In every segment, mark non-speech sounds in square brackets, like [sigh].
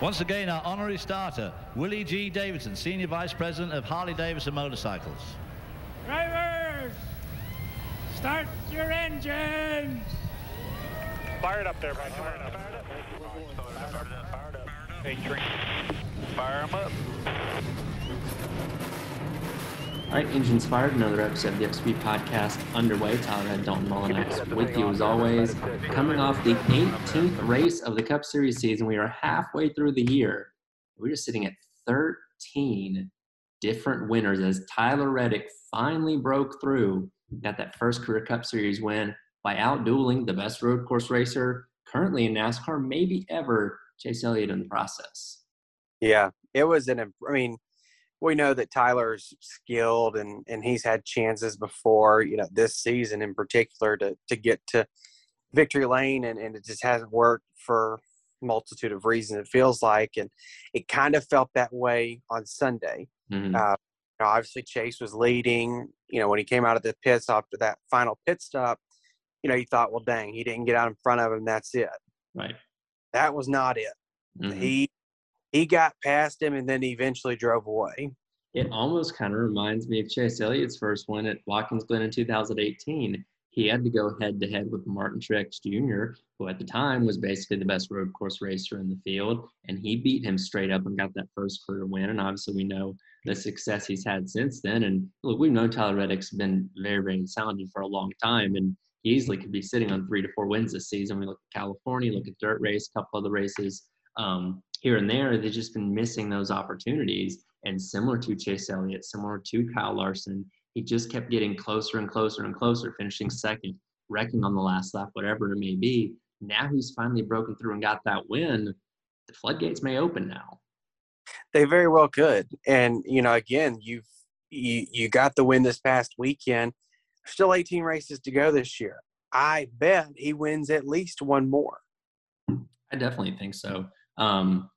Once again, our honorary starter, Willie G. Davidson, Senior Vice President of Harley-Davidson Motorcycles. Drivers, start your engines. Fire it up there, Mike. Fire it up. Fire it up. Fire it up. Hey, train. Fire them up. All right, engines fired. Another episode of the XP podcast underway. Tyler Head, Dalton Mullinax with you as always. Coming off the 18th race of the Cup Series season, we are halfway through the year. We're just sitting at 13 different winners as Tyler Reddick finally broke through, got that first career Cup Series win by outdueling the best road course racer currently in NASCAR, maybe ever, Chase Elliott in the process. Yeah, it was an. I mean, we know that Tyler's skilled and and he's had chances before. You know, this season in particular to to get to victory lane, and and it just hasn't worked for multitude of reasons. It feels like, and it kind of felt that way on Sunday. Mhm. Uh, you know, obviously, Chase was leading. You know, when he came out of the pits after that final pit stop, you know, you thought, well, dang, he didn't get out in front of him. That's it. Right. That was not it. Mhm. He he got past him and then he eventually drove away. It almost kind of reminds me of Chase Elliott's first win at Watkins Glen in 2018. He had to go head to head with Martin Truex Jr., who at the time was basically the best road course racer in the field, and he beat him straight up and got that first career win. And obviously, we know the success he's had since then. And look, we know Tyler Reddick's been very, very talented for a long time, and he easily could be sitting on three to four wins this season. We look at California, look at dirt race, a couple other races um, here and there. They've just been missing those opportunities. And similar to Chase Elliott, similar to Kyle Larson, he just kept getting closer and closer and closer, finishing second, wrecking on the last lap, whatever it may be. Now he's finally broken through and got that win. The floodgates may open now. They very well could. And you know, again, you've you you got the win this past weekend. Still 18 races to go this year. I bet he wins at least one more. I definitely think so. Um,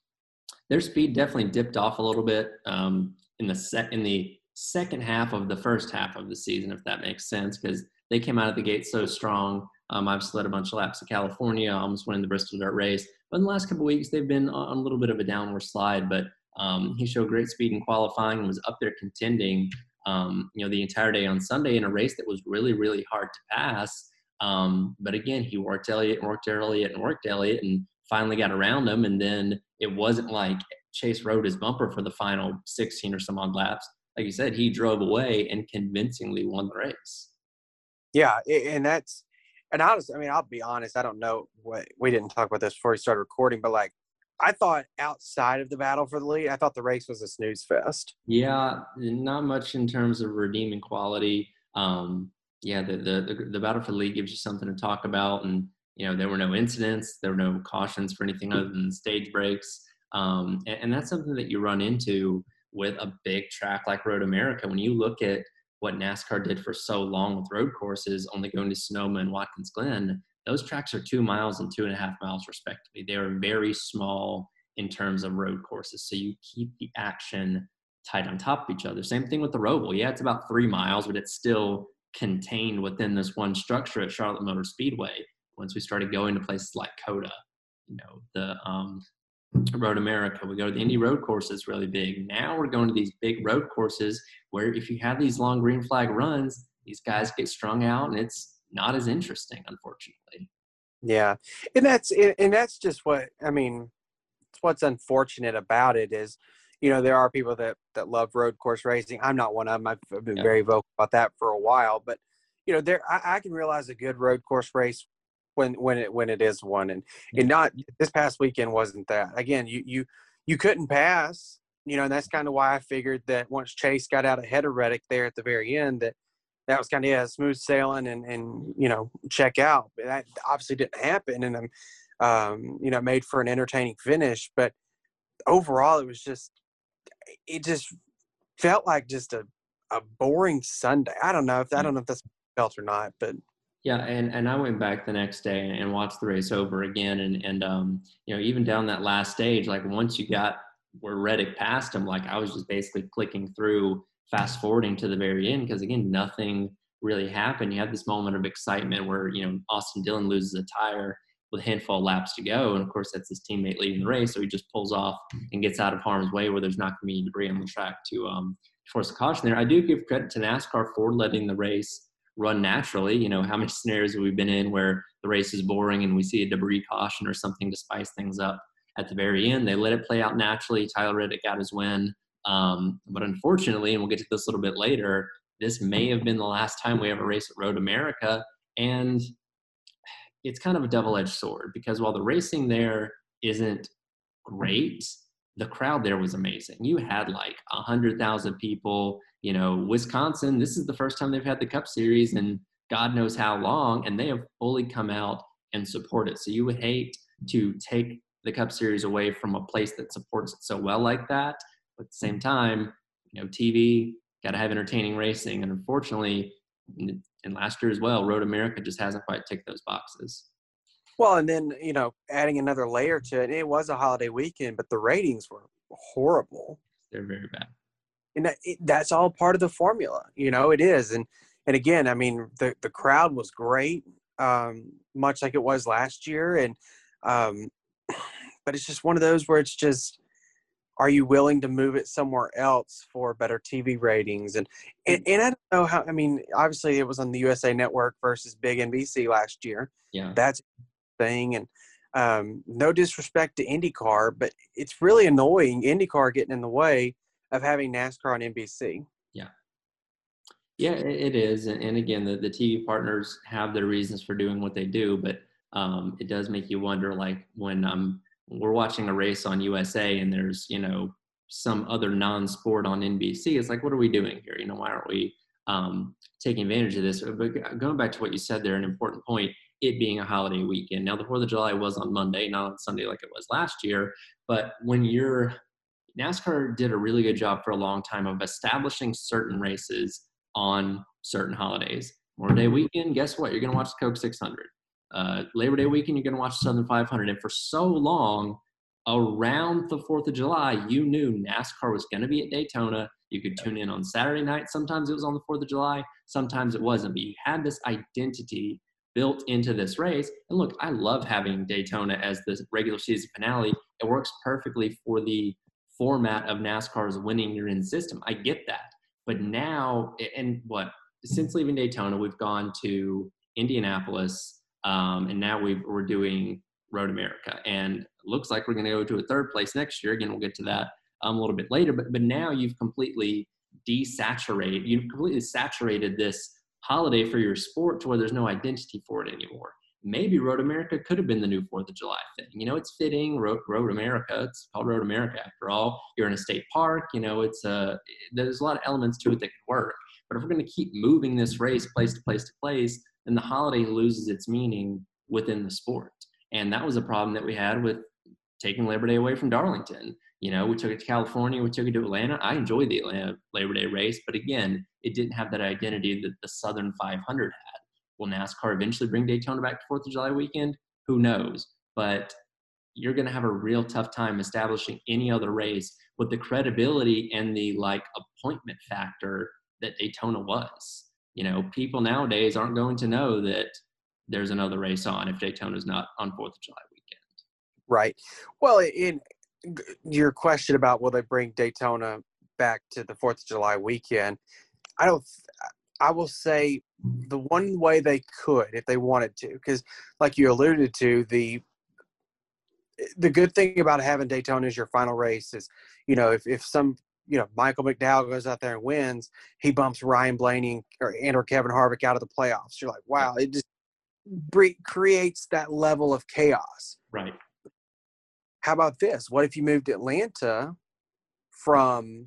their speed definitely dipped off a little bit um, in the sec in the second half of the first half of the season, if that makes sense, because they came out of the gate so strong. Um, I've slid a bunch of laps to California, almost winning the Bristol Dirt Race. But in the last couple weeks, they've been on a little bit of a downward slide. But um, he showed great speed in qualifying and was up there contending, um, you know, the entire day on Sunday in a race that was really, really hard to pass. Um, but again, he worked Elliott and worked Elliott and worked Elliott and finally got around him. And then it wasn't like Chase rode his bumper for the final 16 or some odd laps. Like you said, he drove away and convincingly won the race. Yeah, and that's and honestly, I mean, I'll be honest. I don't know what we didn't talk about this before we started recording, but like, I thought outside of the battle for the lead, I thought the race was a snooze fest. Yeah, not much in terms of redeeming quality. Um, yeah, the, the the the battle for the lead gives you something to talk about, and you know there were no incidents, there were no cautions for anything other than stage breaks, um, and, and that's something that you run into with a big track like Road America. When you look at what NASCAR did for so long with road courses, only going to Sonoma and Watkins Glen, those tracks are two miles and two and a half miles respectively. They are very small in terms of road courses, so you keep the action tight on top of each other. Same thing with the Roval. Yeah, it's about three miles, but it's still contained within this one structure at Charlotte Motor Speedway. Once we started going to places like COTA, you know, the um, Road America, we go to the Indy Road course courses really big. Now we're going to these big road courses where if you have these long green flag runs, these guys get strung out and it's not as interesting, unfortunately. Yeah, and that's and that's just what I mean. What's unfortunate about it is, you know, there are people that that love road course racing. I'm not one of them. I've been Yeah. very vocal about that for a while, but you know, there I, I can realize a good road course race when when it when it is one, and and not this past weekend wasn't that. Again, you you you couldn't pass. You know, and that's kind of why I figured that once Chase got out ahead of Reddick there at the very end, that that was kind of yeah, smooth sailing and and you know check out. But that obviously didn't happen, and um, um, you know made for an entertaining finish. But overall, it was just it just felt like just a a boring Sunday. I don't know if I don't know if that's felt or not, but Yeah, and, and I went back the next day and watched the race over again, and and um, you know even down that last stage, like once you got where Reddick passed him, like I was just basically clicking through, fast forwarding to the very end because again nothing really happened. You have this moment of excitement where you know Austin Dillon loses a tire, with a handful of laps to go. And of course, that's his teammate leading the race. So he just pulls off and gets out of harm's way where there's not going to be any debris on the track to um, force a caution there. I do give credit to NASCAR for letting the race run naturally. You know, how many [laughs] scenarios have we been in where the race is boring and we see a debris caution or something to spice things up at the very end? They let it play out naturally. Tyler Reddick got his win. Um, but unfortunately, and we'll get to this a little bit later, this may have been the last time we ever race at Road America. And it's kind of a double edged sword because while the racing there isn't great, the crowd there was amazing. You had like a hundred thousand people. You know, Wisconsin. This is the first time they've had the Cup Series, and God knows how long, and they have fully come out and support it. So you would hate to take the Cup Series away from a place that supports it so well like that. But at the same time, you know, TV got to have entertaining racing, and unfortunately, and last year as well, Road America just hasn't quite ticked those boxes. Well, and then you know, adding another layer to it, it was a holiday weekend, but the ratings were horrible. They're very bad, and that, it, that's all part of the formula. You know, it is, and and again, I mean, the the crowd was great, um, much like it was last year, and um, [clears throat] but it's just one of those where it's just are you willing to move it somewhere else for better TV ratings? And, and, and I don't know how. I mean, obviously it was on the USA Network versus Big NBC last year. Yeah, that's thing. And um, no disrespect to IndyCar, but it's really annoying IndyCar getting in the way of having NASCAR on NBC. Yeah, yeah, it is. And, again, the the TV partners have their reasons for doing what they do, but um, it does make you wonder, like when I'm we're watching a race on USA and there's, you know, some other non-sport on NBC. It's like, what are we doing here? You know, why aren't we um, taking advantage of this? But going back to what you said there, an important point, it being a holiday weekend. Now, the 4th of July was on Monday, not on Sunday like it was last year. But when you're, NASCAR did a really good job for a long time of establishing certain races on certain holidays. Memorial Day weekend, guess what? You're going to watch the Coke 600 uh, Labor Day weekend, you're going to watch Southern 500. And for so long, around the 4th of July, you knew NASCAR was going to be at Daytona. You could tune in on Saturday night. Sometimes it was on the 4th of July, sometimes it wasn't. But you had this identity built into this race. And look, I love having Daytona as the regular season finale. It works perfectly for the format of NASCAR's winning your in system. I get that. But now, and what, since leaving Daytona, we've gone to Indianapolis, um, and now we are doing Road America. And looks like we're going to go to a third place next year. Again, we'll get to that um, a little bit later. But, but now you've completely desaturated, you've completely saturated this holiday for your sport to where there's no identity for it anymore. Maybe Road America could have been the new Fourth of July thing. You know, it's fitting. Road, Road America. It's called Road America after all. You're in a state park. You know, it's a. Uh, there's a lot of elements to it that could work. But if we're going to keep moving this race place to place to place, then the holiday loses its meaning within the sport. And that was a problem that we had with taking Labor Day away from Darlington. You know, we took it to California, we took it to Atlanta. I enjoyed the Atlanta Labor Day race, but again, it didn't have that identity that the Southern 500 had. Will NASCAR eventually bring Daytona back to Fourth of July weekend? Who knows? But you're going to have a real tough time establishing any other race with the credibility and the like appointment factor that Daytona was you know, people nowadays aren't going to know that there's another race on if Daytona's not on Fourth of July weekend. Right. Well, in your question about will they bring Daytona back to the Fourth of July weekend, I don't. I will say the one way they could if they wanted to, because like you alluded to, the the good thing about having Daytona as your final race is, you know, if, if some you know Michael McDowell goes out there and wins, he bumps Ryan Blaney or and or Kevin Harvick out of the playoffs. You're like, wow, it just creates that level of chaos. Right. How about this? What if you moved Atlanta from,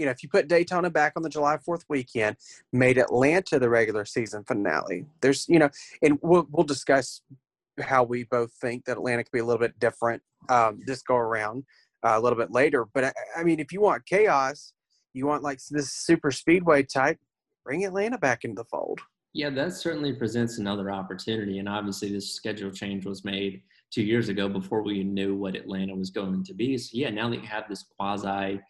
you know, if you put Daytona back on the July Fourth weekend, made Atlanta the regular season finale? There's, you know, and we'll we'll discuss how we both think that Atlanta could be a little bit different um, this go around uh, a little bit later. But I, I, mean, if you want chaos, you want like this super speedway type, bring Atlanta back into the fold. Yeah, that certainly presents another opportunity. And obviously, this schedule change was made two years ago before we knew what Atlanta was going to be. So, yeah, now that you have this quasi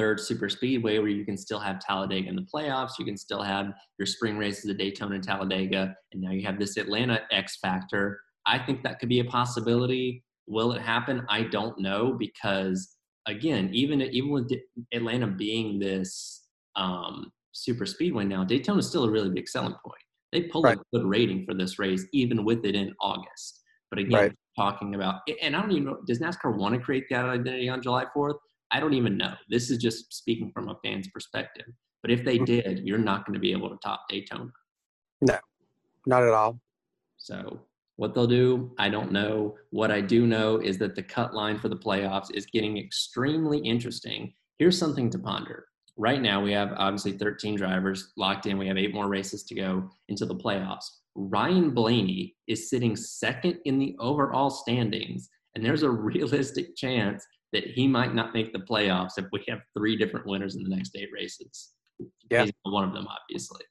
third super speedway where you can still have Talladega in the playoffs, you can still have your spring races at Daytona and Talladega, and now you have this Atlanta X factor I think that could be a possibility. Will it happen? I don't know because again, even even with Atlanta being this um, super speedway now, Daytona is still a really big selling point. They pulled right. a good rating for this race, even with it in August. But again, right. talking about, and I don't even know, does NASCAR want to create that identity on July 4th? I don't even know. This is just speaking from a fan's perspective. But if they mm-hmm. did, you're not going to be able to top Daytona. No, not at all. So what they'll do, I don't know. What I do know is that the cut line for the playoffs is getting extremely interesting. Here's something to ponder. Right now, we have obviously 13 drivers locked in. We have eight more races to go into the playoffs. Ryan Blaney is sitting second in the overall standings, and there's a [laughs] realistic chance that he might not make the playoffs if we have three different winners in the next eight races. Yeah, He's one of them, obviously.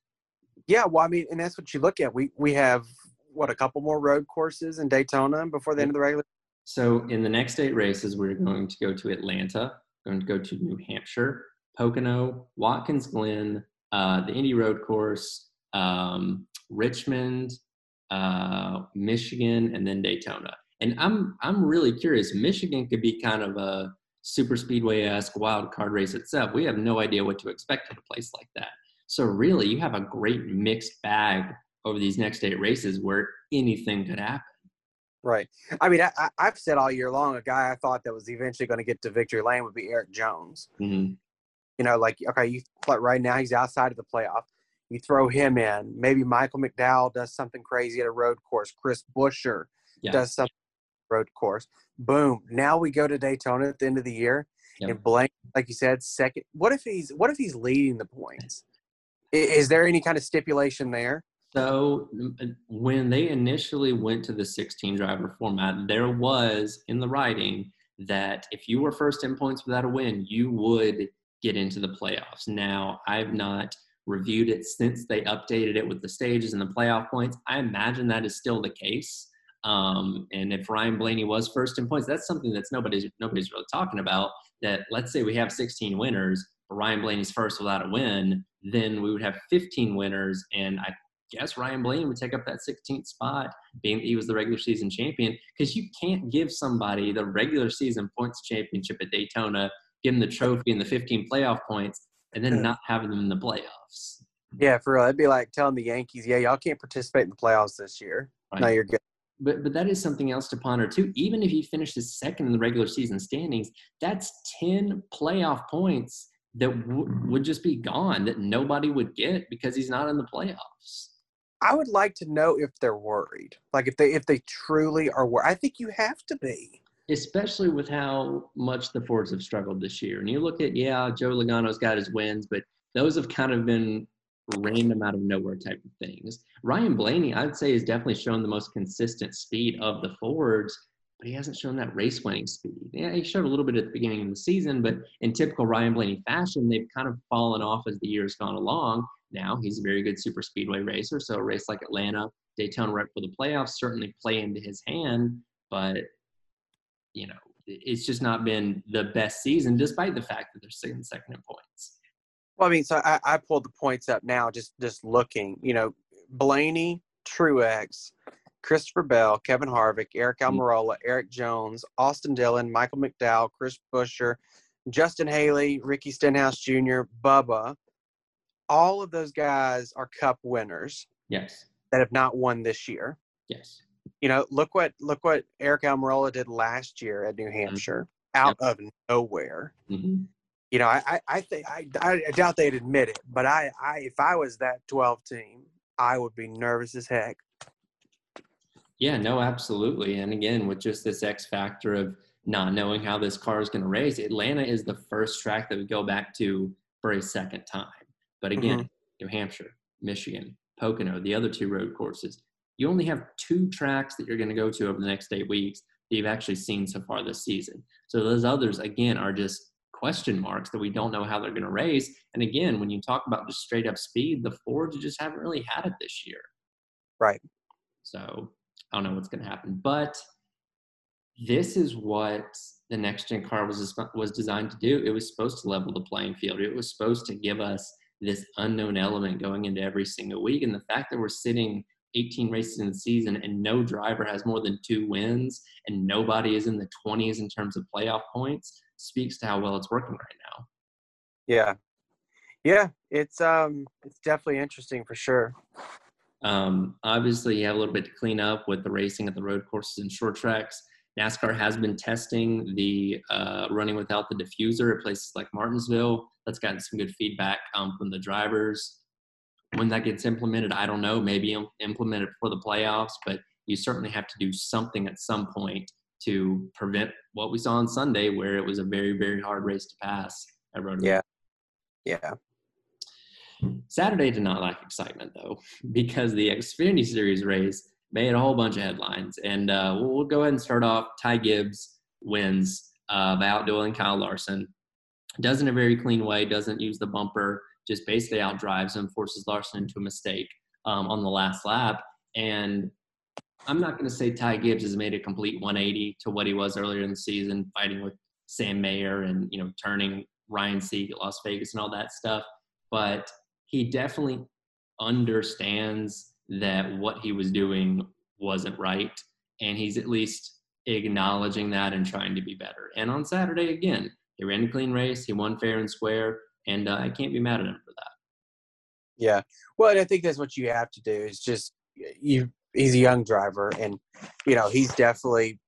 Yeah, well, I mean, and that's what you look at. We we have what a couple more road courses in Daytona before the end of the regular. So in the next eight races, we're going to go to Atlanta, going to go to New Hampshire, Pocono, Watkins Glen, uh, the Indy Road Course, um, Richmond, uh, Michigan, and then Daytona. And I'm I'm really curious. Michigan could be kind of a super speedway esque wild card race itself. We have no idea what to expect at a place like that. So really, you have a great mixed bag over these next eight races where anything could happen. Right. I mean, I, have said all year long, a guy I thought that was eventually going to get to victory lane would be Erik Jones. Mm-hmm. You know, like okay, you like right now he's outside of the playoff. You throw him in. Maybe Michael McDowell does something crazy at a road course. Chris Buescher yeah. does something road course. Boom. Now we go to Daytona at the end of the year, yep. and Blank, like you said, second. What if he's What if he's leading the points? Is there any kind of stipulation there? So when they initially went to the 16 driver format, there was in the writing that if you were first in points without a win, you would get into the playoffs. Now, I've not reviewed it since they updated it with the stages and the playoff points. I imagine that is still the case. Um, and if Ryan Blaney was first in points, that's something that's nobody's nobody's really talking about. That let's say we have 16 winners, but Ryan Blaney's first without a win, then we would have 15 winners, and I guess Ryan Blaney would take up that 16th spot, being that he was the regular season champion. Because you can't give somebody the regular season points championship at Daytona, give them the trophy and the 15 playoff points, and then not having them in the playoffs. Yeah, for real. It'd be like telling the Yankees, yeah, y'all can't participate in the playoffs this year. Right. No, you're good. But but that is something else to ponder too. Even if he finishes second in the regular season standings, that's 10 playoff points that w- mm-hmm. would just be gone that nobody would get because he's not in the playoffs. I would like to know if they're worried. Like if they if they truly are worried. I think you have to be. Especially with how much the Fords have struggled this year. And you look at, yeah, Joe Logano's got his wins, but those have kind of been random out of nowhere type of things. Ryan Blaney, I'd say, has definitely shown the most consistent speed of the Fords, but he hasn't shown that race winning speed. Yeah, he showed a little bit at the beginning of the season, but in typical Ryan Blaney fashion, they've kind of fallen off as the year's gone along now. He's a very good super speedway racer. So a race like Atlanta, Daytona right for the playoffs certainly play into his hand, but you know, it's just not been the best season despite the fact that they're sitting second in points. Well, I mean, so I, I pulled the points up now, just just looking. You know, Blaney, Truex, Christopher Bell, Kevin Harvick, Aric mm-hmm. Almirola, Erik Jones, Austin Dillon, Michael McDowell, Chris Buescher, Justin Haley, Ricky Stenhouse Jr., Bubba, all of those guys are cup winners. Yes. That have not won this year. Yes. You know, look what look what Aric Almirola did last year at New mm-hmm. Hampshire, mm-hmm. out yep. of nowhere. Mm-hmm. You know, I, I think I, I doubt they'd admit it, but I, I if I was that twelve team, I would be nervous as heck. Yeah, no, absolutely. And again, with just this X factor of not knowing how this car is going to race, Atlanta is the first track that we go back to for a second time. But again, mm-hmm. New Hampshire, Michigan, Pocono, the other two road courses, you only have two tracks that you're going to go to over the next eight weeks that you've actually seen so far this season. So those others, again, are just question marks that we don't know how they're going to race. And again, when you talk about just straight up speed, the Fords just haven't really had it this year. Right. So I don't know what's going to happen. But this is what the next gen car was was designed to do. It was supposed to level the playing field. It was supposed to give us this unknown element going into every single week. And the fact that we're sitting 18 races in the season and no driver has more than two wins and nobody is in the 20s in terms of playoff points speaks to how well it's working right now. Yeah. Yeah, it's um it's definitely interesting for sure. Um, obviously, you have a little bit to clean up with the racing at the road courses and short tracks. NASCAR has been testing the uh, running without the diffuser at places like Martinsville. That's gotten some good feedback um, from the drivers. When that gets implemented, I don't know. Maybe implement it for the playoffs, but you certainly have to do something at some point to prevent what we saw on Sunday, where it was a very, very hard race to pass at. Yeah, yeah. Saturday did not lack excitement though, [laughs] because the Xfinity Series race made a whole bunch of headlines. And uh, we'll, we'll, go ahead and start off. Ty Gibbs wins uh, by outdueling Kyle Larson. Does in a very clean way, doesn't use the bumper, just basically outdrives him, forces Larson into a mistake um, on the last lap. And I'm not going to say Ty Gibbs has made a complete 180 to what he was earlier in the season, fighting with Sam Mayer and you know turning Ryan Sieg at Las Vegas and all that stuff. But he definitely understands that what he was doing wasn't right. And he's at least acknowledging that and trying to be better. And on Saturday, again, he ran a clean race. He won fair and square. And uh, I can't be mad at him for that. Yeah. Well, I think that's what you have to do is just you. He's a young driver, and you know he's definitely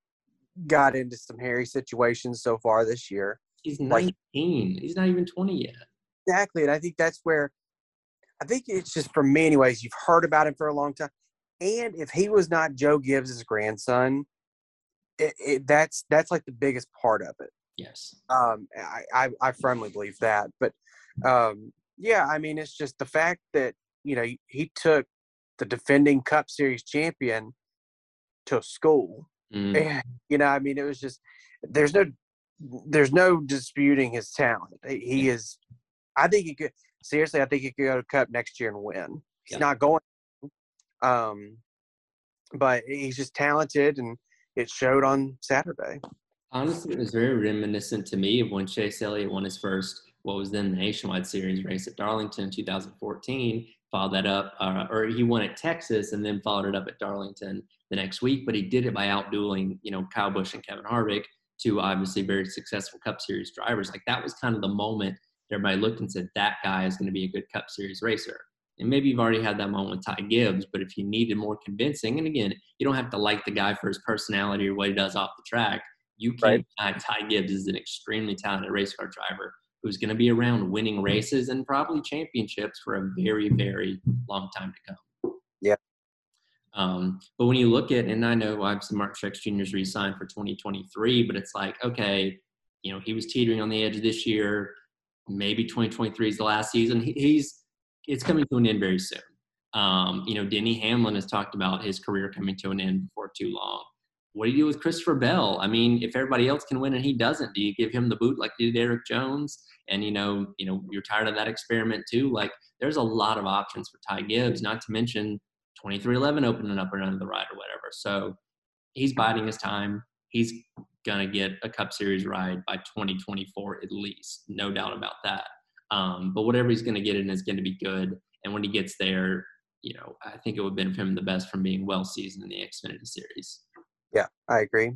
got into some hairy situations so far this year. He's 19. Like, he's not even 20 yet. Exactly, and I think that's where I think it's just for me, anyways. You've heard about him for a long time, and if he was not Joe Gibbs' grandson, it, it, that's that's like the biggest part of it. Yes. Um, I, I, I firmly believe that, but um, yeah, I mean, it's just the fact that you know he took the defending Cup Series champion to school, mm. and you know, I mean, it was just there's no there's no disputing his talent. He is, I think he could seriously, I think he could go to Cup next year and win. He's yeah. not going, um, but he's just talented, and it showed on Saturday. Honestly, it was very reminiscent to me of when Chase Elliott won his first, what was then the Nationwide Series race at Darlington in 2014. Followed that up, uh, or he won at Texas and then followed it up at Darlington the next week. But he did it by outdueling, you know, Kyle Busch and Kevin Harvick, two obviously very successful Cup Series drivers. Like that was kind of the moment everybody looked and said that guy is going to be a good Cup Series racer. And maybe you've already had that moment with Ty Gibbs, but if you needed more convincing, and again, you don't have to like the guy for his personality or what he does off the track. You can right. Ty Gibbs is an extremely talented race car driver who's going to be around winning races and probably championships for a very, very long time to come. Yeah. Um, but when you look at, and I know obviously Mark Truex Jr.'s re-signed for 2023, but it's like, okay, you know, he was teetering on the edge this year maybe 2023 is the last season. He's it's coming to an end very soon. Um, you know, Denny Hamlin has talked about his career coming to an end before too long. What do you do with Christopher Bell? I mean, if everybody else can win and he doesn't, do you give him the boot like you did Erik Jones? And you know, you know, you're tired of that experiment too. Like, there's a lot of options for Ty Gibbs, not to mention 23XI opening up or under the ride or whatever. So he's biding his time. He's going to get a Cup Series ride by 2024 at least, no doubt about that. Um, but whatever he's going to get in is going to be good. And when he gets there, you know, I think it would benefit him the best from being well seasoned in the Xfinity Series. Yeah, I agree.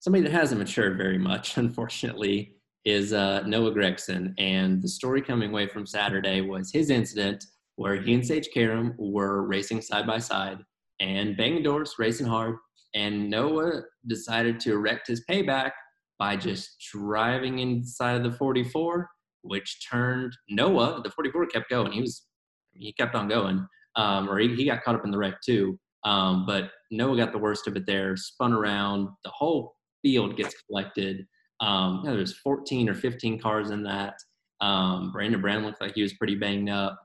Somebody that hasn't matured very much, [laughs] unfortunately, is uh, Noah Gragson. And the story coming away from Saturday was his incident where he and Sage Karam were racing side by side and banging doors, racing hard, and Noah decided to erect his payback by just driving inside of the 44, which turned Noah, the 44 kept going. He was, he kept on going, um, or he, he got caught up in the wreck too. Um, but Noah got the worst of it there, spun around. The whole field gets collected. Um, you know, there's 14 or 15 cars in that. Um, Brandon Brown looked like he was pretty banged up.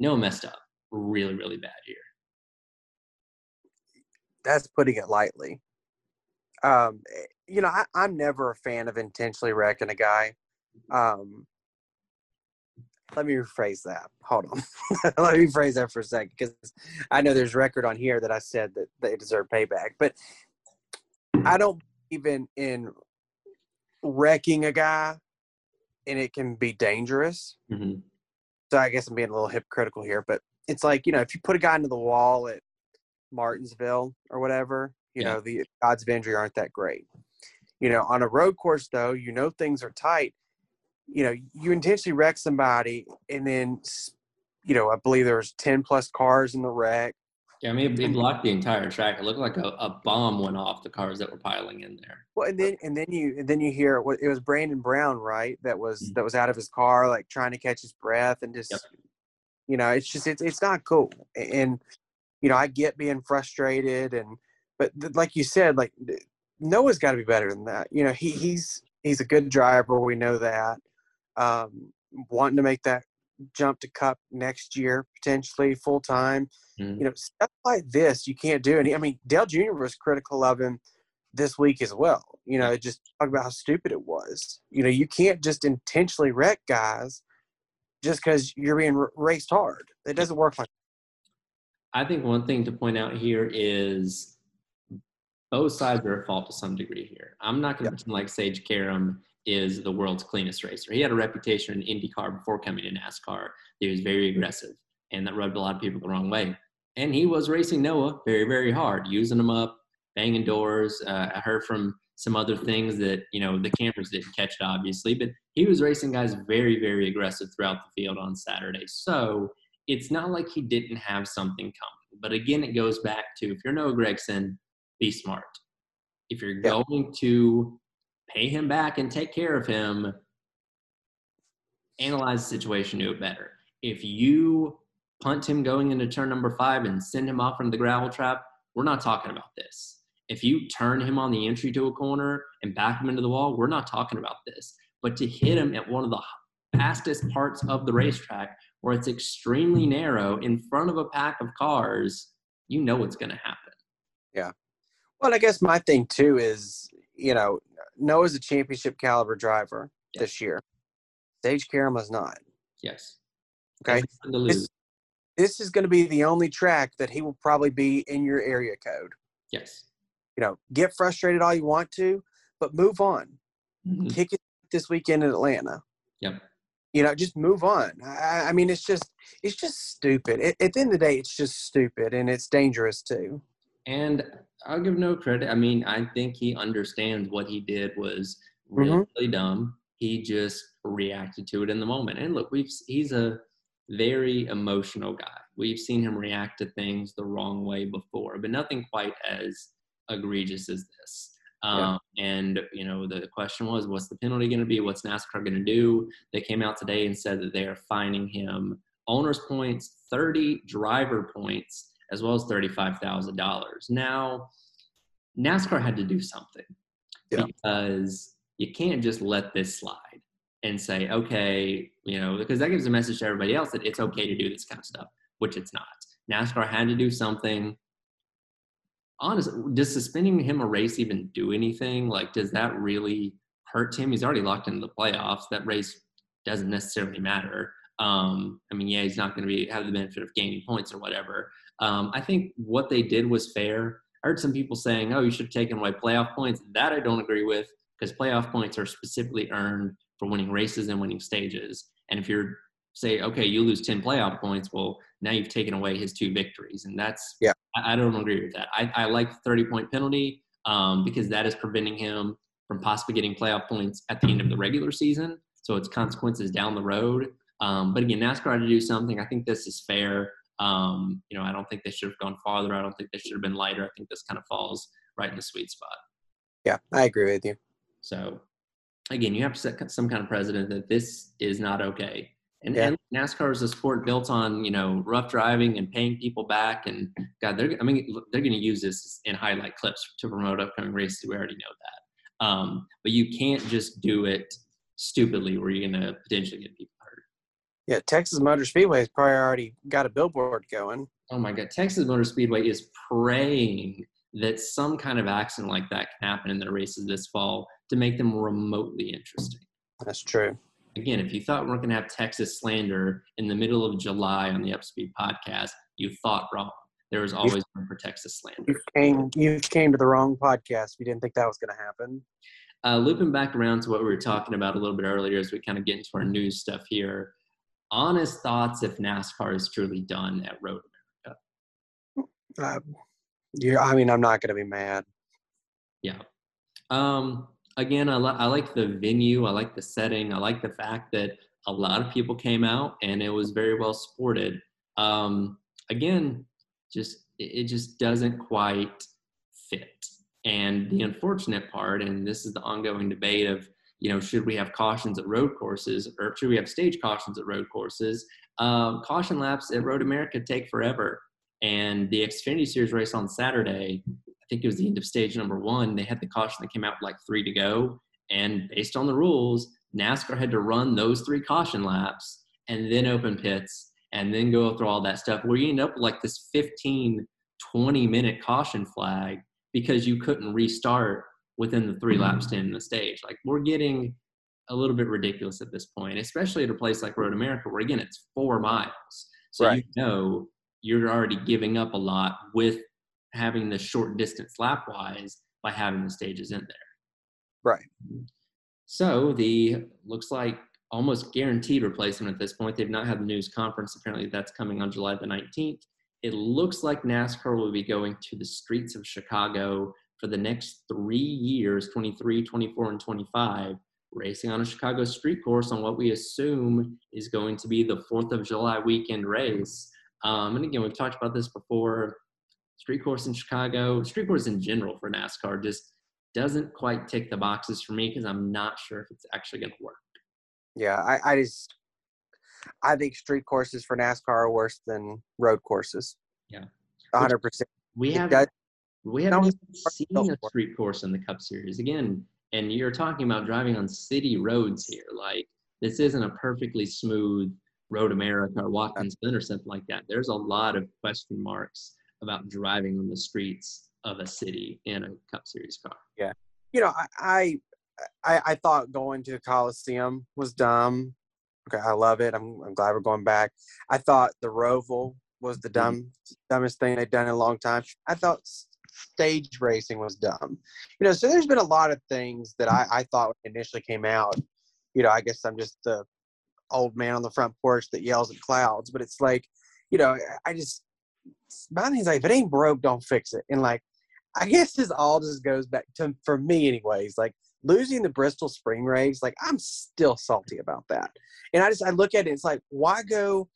No messed up really, really bad here that's putting it lightly. Um, you know, I, I'm never a fan of intentionally wrecking a guy. Um, let me rephrase that. Hold on. [laughs] let me rephrase that for a second because I know there's record on here that I said that they deserve payback, but I don't even in wrecking a guy, and it can be dangerous. Mm-hmm. So I guess I'm being a little hypocritical here, but it's like you know if you put a guy into the wall at Martinsville or whatever, you Yeah. know the odds of injury aren't that great. You know, on a road course though, you know things are tight. You know, you intentionally wreck somebody, and then you know I believe there was ten plus cars in the wreck. Yeah, I mean, it, blocked the entire track. It looked like a, a bomb went off the cars that were piling in there. Well, and then and then you and then you hear it was Brandon Brown, right? That was Mhm. that was out of his car, like trying to catch his breath and just, Yep. you know, it's just it's it's not cool. And you know, I get being frustrated, and but th- like you said, like Noah's got to be better than that. You know, he he's he's a good driver. We know that. Um, wanting to make that jump to Cup next year potentially full time. Mhm. You know, stuff like this you can't do. And I mean, Dale Jr. was critical of him this week as well. You know, just talk about how stupid it was. You know, you can't just intentionally wreck guys just because you're being r- raced hard. It doesn't work like I think one thing to point out here is both sides are at fault to some degree here. I'm not going to pretend like Sage Karam is the world's cleanest racer. He had a reputation in IndyCar before coming to NASCAR. He was very aggressive, and that rubbed a lot of people the wrong way. And he was racing Noah very, very hard, using him up, banging doors. Uh, I heard from some other things that you know the cameras didn't catch it, obviously, but he was racing guys very, very aggressive throughout the field on Saturday. So it's not like he didn't have something coming. But again, it goes back to if you're Noah Gragson, be smart. If you're Yeah. going to pay him back and take care of him, analyze the situation, do it better. If you punt him going into turn number five and send him off into the gravel trap, we're not talking about this. If you turn him on the entry to a corner and back him into the wall, we're not talking about this. But to hit him at one of the fastest parts of the racetrack where it's extremely narrow in front of a pack of cars, you know what's going to happen. Yeah. Well, I guess my thing too is, you know, Noah's a championship caliber driver Yeah. this year. Sage Karam was not. Yes. Okay. Nothing to lose. This, this is going to be the only track that he will probably be in your area code. yes. You know, get frustrated all you want to, but move on. Mhm. Kick it this weekend in Atlanta. Yep. You know, just move on. I, I mean, it's just, it's just stupid. At, at the end of the day, it's just stupid and it's dangerous too. And I'll give Noah credit. I mean, I think he understands what he did was really, Mhm. really dumb. He just reacted to it in the moment. And look, we've he's a very emotional guy. We've seen him react to things the wrong way before, but nothing quite as egregious as this. Yeah. Um, and you know, the question was, what's the penalty going to be? What's NASCAR going to do? They came out today and said that they are fining him owner's points, 30 driver points, as well as $35,000. Now, NASCAR had to do something Yeah. because you can't just let this slide and say, okay, you know, because that gives a message to everybody else that it's okay to do this kind of stuff, which it's not. NASCAR had to do something. Honestly, does suspending him a race even do anything? Like, does that really hurt him? He's already locked into the playoffs. That race doesn't necessarily matter. Um, I mean, yeah, he's not going to be have the benefit of gaining points or whatever. Um, I think what they did was fair. I heard some people saying, "Oh, you should have taken away playoff points." That I don't agree with because playoff points are specifically earned for winning races and winning stages. And if you're say, okay, you lose ten playoff points, well, now you've taken away his two victories, and that's Yeah. I, I don't agree with that. I, I like the thirty point penalty um, because that is preventing him from possibly getting playoff points at the end of the regular season. So it's consequences down the road. Um, but again, NASCAR had to do something. I think this is fair. Um, you know, I don't think they should have gone farther. I don't think they should have been lighter. I think this kind of falls right in the sweet spot. Yeah, I agree with you. So again, you have to set some kind of precedent that this is not okay. And, Yeah. and NASCAR is a sport built on you know rough driving and paying people back. And God, they're I mean they're going to use this in highlight clips to promote upcoming races. We already know that. Um, but you can't just do it stupidly where you're going to potentially get people. Yeah, Texas Motor Speedway has probably already got a billboard going. Oh my God, Texas Motor Speedway is praying that some kind of accident like that can happen in their races this fall to make them remotely interesting. That's true. Again, if you thought we weren't going to have Texas slander in the middle of July on the Upspeed podcast, you thought wrong. There was always room for Texas slander. You came you came to the wrong podcast. You didn't think that was going to happen. Uh, looping back around to what we were talking about a little bit earlier as we kind of get into our news stuff here. Honest thoughts if NASCAR is truly done at Road America. Uh, yeah, I mean, I'm not going to be mad. Yeah. Um, again, I, li- I like the venue. I like the setting. I like the fact that a lot of people came out and it was very well supported. Um, again, just it, it just doesn't quite fit. And the unfortunate part, and this is the ongoing debate of, you know, should we have cautions at road courses or should we have stage cautions at road courses? Um, caution laps at Road America take forever. And the Xfinity Series race on Saturday, I think it was the end of stage number one, they had the caution that came out like three to go. And based on the rules, NASCAR had to run those three caution laps and then open pits and then go through all that stuff where you end up with like this 15, 20 minute caution flag because you couldn't restart within the three mm-hmm. laps to end the stage. Like we're getting a little bit ridiculous at this point, especially at a place like Road America where again it's four miles. So Right. you know you're already giving up a lot with having the short distance lap wise by having the stages in there. Right. So the looks like almost guaranteed replacement at this point. They've not had the news conference. Apparently, that's coming on July the 19th. It looks like NASCAR will be going to the streets of Chicago for the next three years 23, 24, and 25, racing on a Chicago street course on what we assume is going to be the 4th of July weekend race. Um, and again, we've talked about this before. Street course in Chicago, street course in general for NASCAR just doesn't quite tick the boxes for me because I'm not sure if it's actually going to work. Yeah, I, I just I think street courses for NASCAR are worse than road courses. Yeah. Hundred percent. We have does- we haven't even seen a street course in the Cup Series again. And you're talking about driving on city roads here. Like this isn't a perfectly smooth Road America or Watkins Glen or something like that. There's a lot of question marks about driving on the streets of a city in a Cup Series car. Yeah, you know, I, I I thought going to the Coliseum was dumb. Okay, I love it. I'm I'm glad we're going back. I thought the Roval was the mm-hmm. dumb dumbest thing they'd done in a long time. I thought stage racing was dumb. You know, so there's been a lot of things that I, I thought initially came out. You know, I guess I'm just the old man on the front porch that yells at clouds, but it's like, you know, I just my thing's like if it ain't broke, don't fix it. And like I guess this all just goes back to for me anyways, like losing the Bristol Spring race, like I'm still salty about that. And I just I look at it, it's like, why go,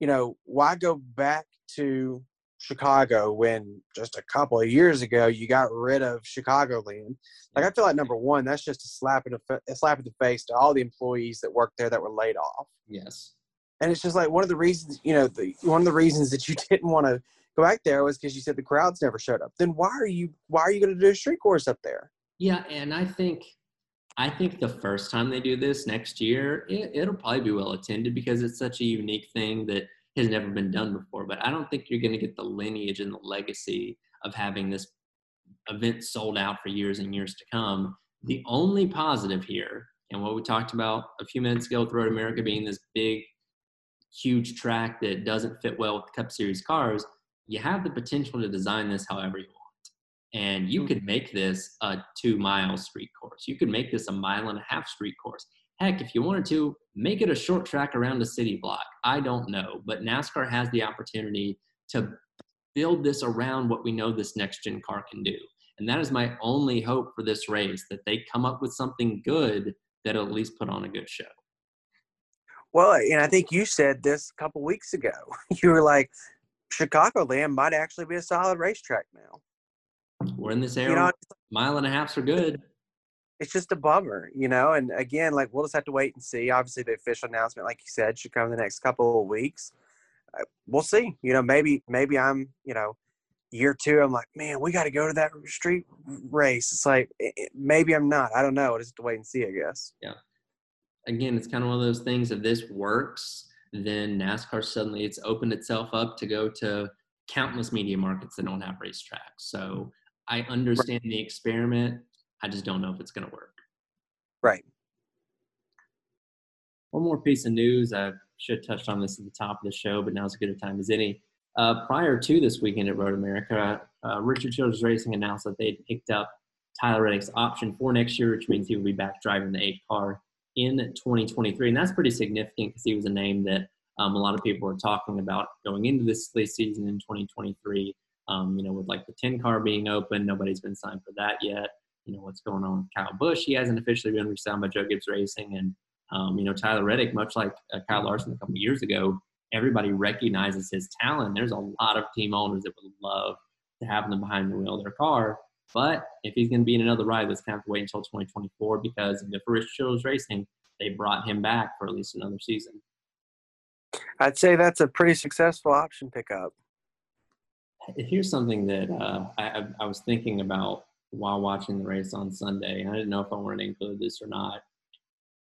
you know, why go back to Chicago when just a couple of years ago you got rid of Chicagoland? Like I feel like number one, that's just a slap in the fa- a slap in the face to all the employees that worked there that were laid off. Yes. And it's just like one of the reasons, you know, the, one of the reasons that you [laughs] didn't want to go back there was because you said the crowds never showed up. Then why are you why are you going to do a street course up there? Yeah, and I think I think the first time they do this next year, it, it'll probably be well attended because it's such a unique thing that has never been done before. But I don't think you're going to get the lineage and the legacy of having this event sold out for years and years to come. The only positive here, and what we talked about a few minutes ago with Road America being this big, huge track that doesn't fit well with Cup Series cars, you have the potential to design this however you want and you hmm. could make this a two mile street course. You could make this a mile and a half street course. Heck, if you wanted to, make it a short track around a city block. I don't know, but NASCAR has the opportunity to build this around what we know this next gen car can do. And that is my only hope for this race that they come up with something good that'll at least put on a good show. Well, and I think you said this a couple weeks ago. [laughs] You were like, Chicagoland might actually be a solid racetrack now. We're in this era, You know, mile and a halfs are good. It's just a bummer, you know. And again, like we'll just have to wait and see. Obviously, the official announcement, like you said, should come in the next couple of weeks. Uh, We'll see. You know, maybe maybe I'm, you know, year two. I'm like, man, we got to go to that street race. It's like maybe I'm not. I don't know. We'll just have to wait and see. I guess. Yeah. Again, it's kind of one of those things. If this works, then NASCAR suddenly it's opened itself up to go to countless media markets that don't have racetracks. So I understand the experiment. I just don't know if it's going to work. Right. One more piece of news. I should have touched on this at the top of the show, but now's as good a time as any. Uh, prior to this weekend at Road America, uh, Richard Childress Racing announced that they'd picked up Tyler Reddick's option for next year, which means he will be back driving the eight car. in 2023, and that's pretty significant because he was a name that um, a lot of people were talking about going into this season in 2023. Um, you know, with like the 10 car being open, nobody's been signed for that yet. You know, what's going on with Kyle Busch? He hasn't officially been re-signed by Joe Gibbs Racing, and um, you know, Tyler Reddick, much like uh, Kyle Larson a couple years ago, everybody recognizes his talent. There's a lot of team owners that would love to have him behind the wheel of their car. But if he's going to be in another ride, let's kind of wait until 2024 because if Rich Shows Racing, they brought him back for at least another season. I'd say that's a pretty successful option pickup. Here's something that uh, I, I was thinking about while watching the race on Sunday. I didn't know if I wanted to include this or not.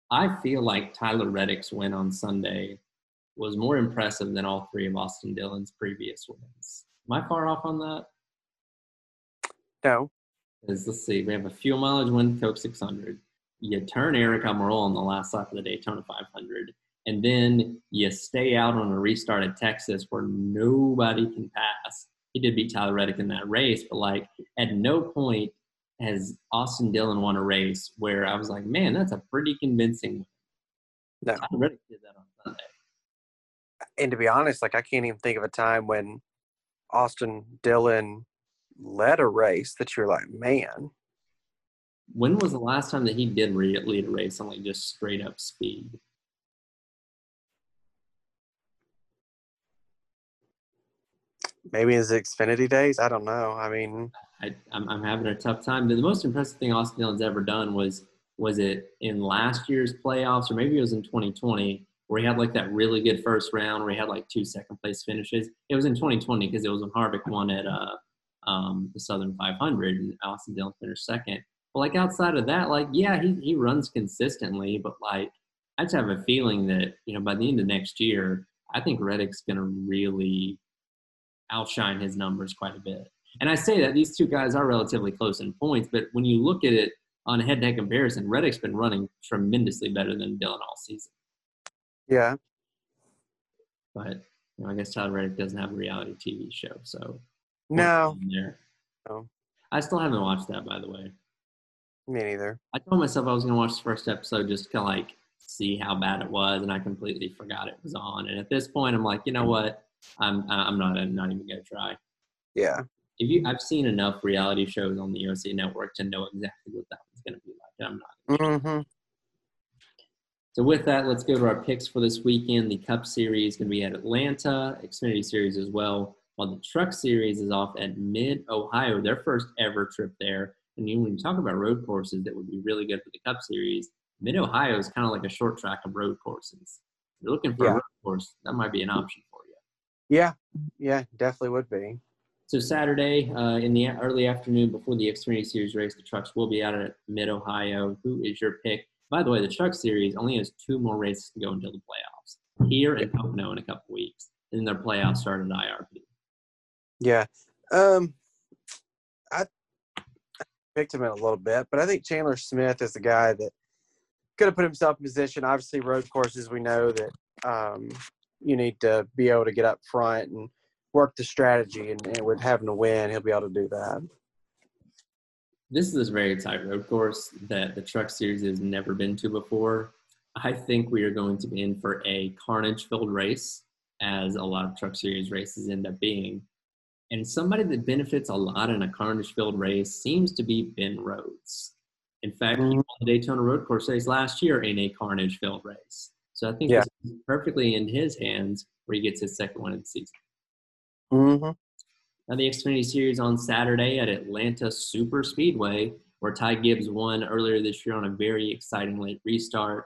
I feel like Tyler Reddick's win on Sunday was more impressive than all three of Austin Dillon's previous wins. Am I far off on that? No. Let's see, we have a fuel mileage win Coke 600. You turn Aric Almirola on the last lap of the Daytona 500, and then you stay out on a restart at Texas where nobody can pass. He did beat Tyler Reddick in that race, but like at no point has Austin Dillon won a race where I was like, man, that's a pretty convincing win. No. Tyler Reddick did that on Sunday. And to be honest, like I can't even think of a time when Austin Dillon led a race that you're like, man. When was the last time that he did lead a race on like just straight up speed? Maybe his Xfinity days. I don't know. I mean, I, am I'm having a tough time. The most impressive thing Austin Dillon's ever done was was it in last year's playoffs or maybe it was in 2020 where he had like that really good first round where he had like two second place finishes. It was in 2020 because it was when Harvick won at uh, um, the Southern 500 and Austin Dillon finished second. But like outside of that, like yeah, he he runs consistently, but like I just have a feeling that you know by the end of next year, I think Reddick's going to really outshine his numbers quite a bit. And I say that these two guys are relatively close in points, but when you look at it on a head-to-head comparison, Reddick's been running tremendously better than Dillon all season. Yeah. But you know, I guess Tyler Reddick doesn't have a reality TV show, so no. There. No. I still haven't watched that, by the way. Me neither. I told myself I was going to watch the first episode just to like see how bad it was, and I completely forgot it was on. And at this point, I'm like, you know what? I'm I'm not I'm not even gonna try. Yeah. If you, I've seen enough reality shows on the USA Network to know exactly what that one's gonna be like. I'm not. Mm-hmm. So with that, let's go to our picks for this weekend. The Cup Series is going to be at Atlanta, Xfinity Series as well, while the Truck Series is off at Mid Ohio, their first ever trip there. And you when you talk about road courses that would be really good for the Cup Series, Mid Ohio is kind of like a short track of road courses. If you're looking for yeah. a road course, that might be an option. Yeah, yeah, definitely would be. So Saturday uh, in the early afternoon before the Xfinity Series race, the trucks will be out at Mid Ohio. Who is your pick? By the way, the Truck Series only has two more races to go until the playoffs. Here in Pocono in a couple weeks, and then their playoffs start at IRP. Yeah, um, I, I picked him in a little bit, but I think Chandler Smith is the guy that could have put himself in position. Obviously, road courses we know that um, you need to be able to get up front and work the strategy, and, and with having to win, he'll be able to do that this is a very tight road course that the truck series has never been to before. I think we are going to be in for a carnage filled race, as a lot of truck series races end up being. And somebody that benefits a lot in a carnage filled race seems to be Ben Rhodes. In fact, he won the Daytona Road Course race last year in a carnage filled race. So I think yeah. it's perfectly in his hands where he gets his second one of the season. Mm-hmm. Now, the Xfinity Series on Saturday at Atlanta Super Speedway, where Ty Gibbs won earlier this year on a very exciting late restart.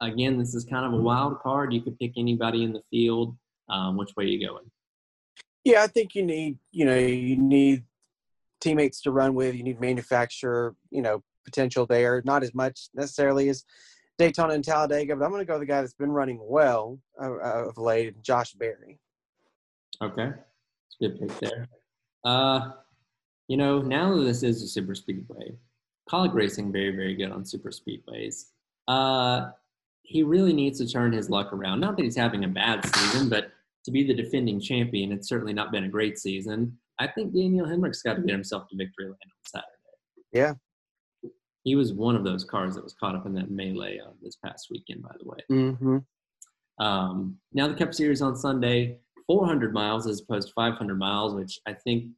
Again, this is kind of a wild card. You could pick anybody in the field. Um, which way are you going? Yeah, I think you need, you know, you need teammates to run with. You need manufacturer, you know, potential there. Not as much necessarily as Daytona and Talladega, but I'm going to go with the guy that's been running well uh, of late, Josh Berry. Okay, it's a good pick there. Uh, you know, now that this is a super speedway, Kaulig racing very, very good on super speedways. Uh, he really needs to turn his luck around. Not that he's having a bad season, but to be the defending champion, it's certainly not been a great season. I think Daniel Hemric's got to get himself to victory lane on Saturday. Yeah. He was one of those cars that was caught up in that melee uh, this past weekend, by the way. Mm-hmm. Um, now the Cup Series on Sunday, 400 miles as opposed to 500 miles, which I think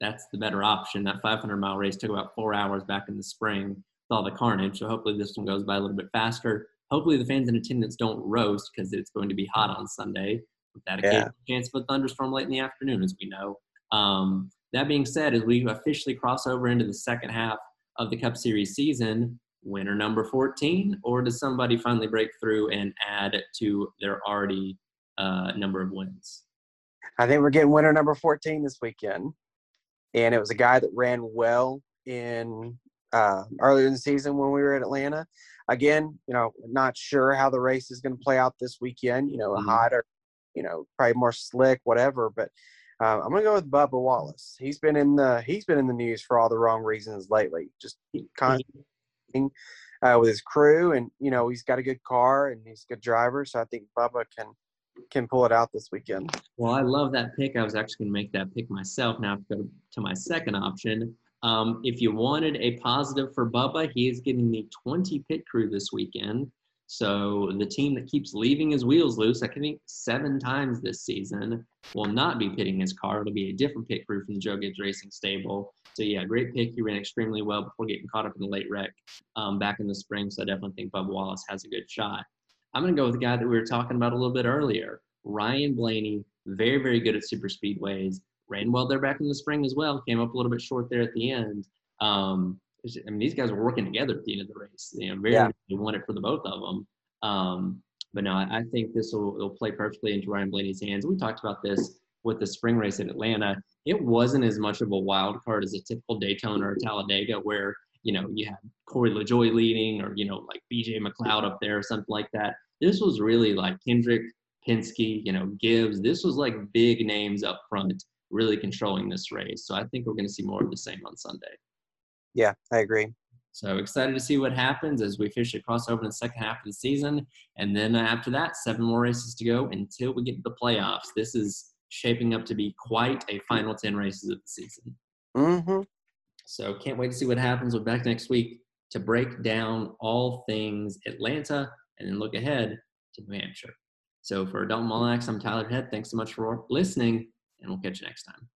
that's the better option. That 500 mile race took about four hours back in the spring with all the carnage. So hopefully this one goes by a little bit faster. Hopefully the fans in attendance don't roast because it's going to be hot on Sunday with that Yeah. chance of a thunderstorm late in the afternoon, as we know. Um, that being said, as we officially cross over into the second half of the Cup Series season, winner number 14, or does somebody finally break through and add to their already uh, number of wins? I think we're getting winner number 14 this weekend. And it was a guy that ran well in uh, earlier in the season when we were at Atlanta. Again, you know, not sure how the race is going to play out this weekend. You know, Mhm. hot or, you know, probably more slick, whatever. But uh, I'm going to go with Bubba Wallace. He's been in the he's been in the news for all the wrong reasons lately. Just constantly uh, with his crew, and you know, he's got a good car and he's a good driver. So I think Bubba can can pull it out this weekend. Well, I love that pick. I was actually going to make that pick myself. Now I go to my second option. Um, if you wanted a positive for Bubba, he is getting the 20 pit crew this weekend. So the team that keeps leaving his wheels loose, I think seven times this season, will not be pitting his car. It'll be a different pit crew from the Joe Gibbs Racing stable. So yeah, great pick. He ran extremely well before getting caught up in the late wreck um, back in the spring. So I definitely think Bubba Wallace has a good shot. I'm going to go with the guy that we were talking about a little bit earlier, Ryan Blaney. Very, very good at super speedways. Ran well there back in the spring as well. Came up a little bit short there at the end. Um, I mean, these guys were working together at the end of the race. You know, very Yeah. they won it for the both of them. Um, but no, I, I think this will, will play perfectly into Ryan Blaney's hands. We talked about this with the spring race in Atlanta. It wasn't as much of a wild card as a typical Daytona or Talladega, where you know you had Corey LaJoie leading, or you know like B.J. McLeod up there, or something like that. This was really like Hendrick, Penske, you know Gibbs. This was like big names up front, really controlling this race. So I think we're going to see more of the same on Sunday. Yeah, I agree. So excited to see what happens as we officially cross over in the second half of the season. And then after that, seven more races to go until we get to the playoffs. This is shaping up to be quite a final 10 races of the season. Mm-hmm. So can't wait to see what happens. We'll back next week to break down all things Atlanta and then look ahead to New Hampshire. So for Dalton Mullinax, I'm Tyler Head. Thanks so much for listening, and we'll catch you next time.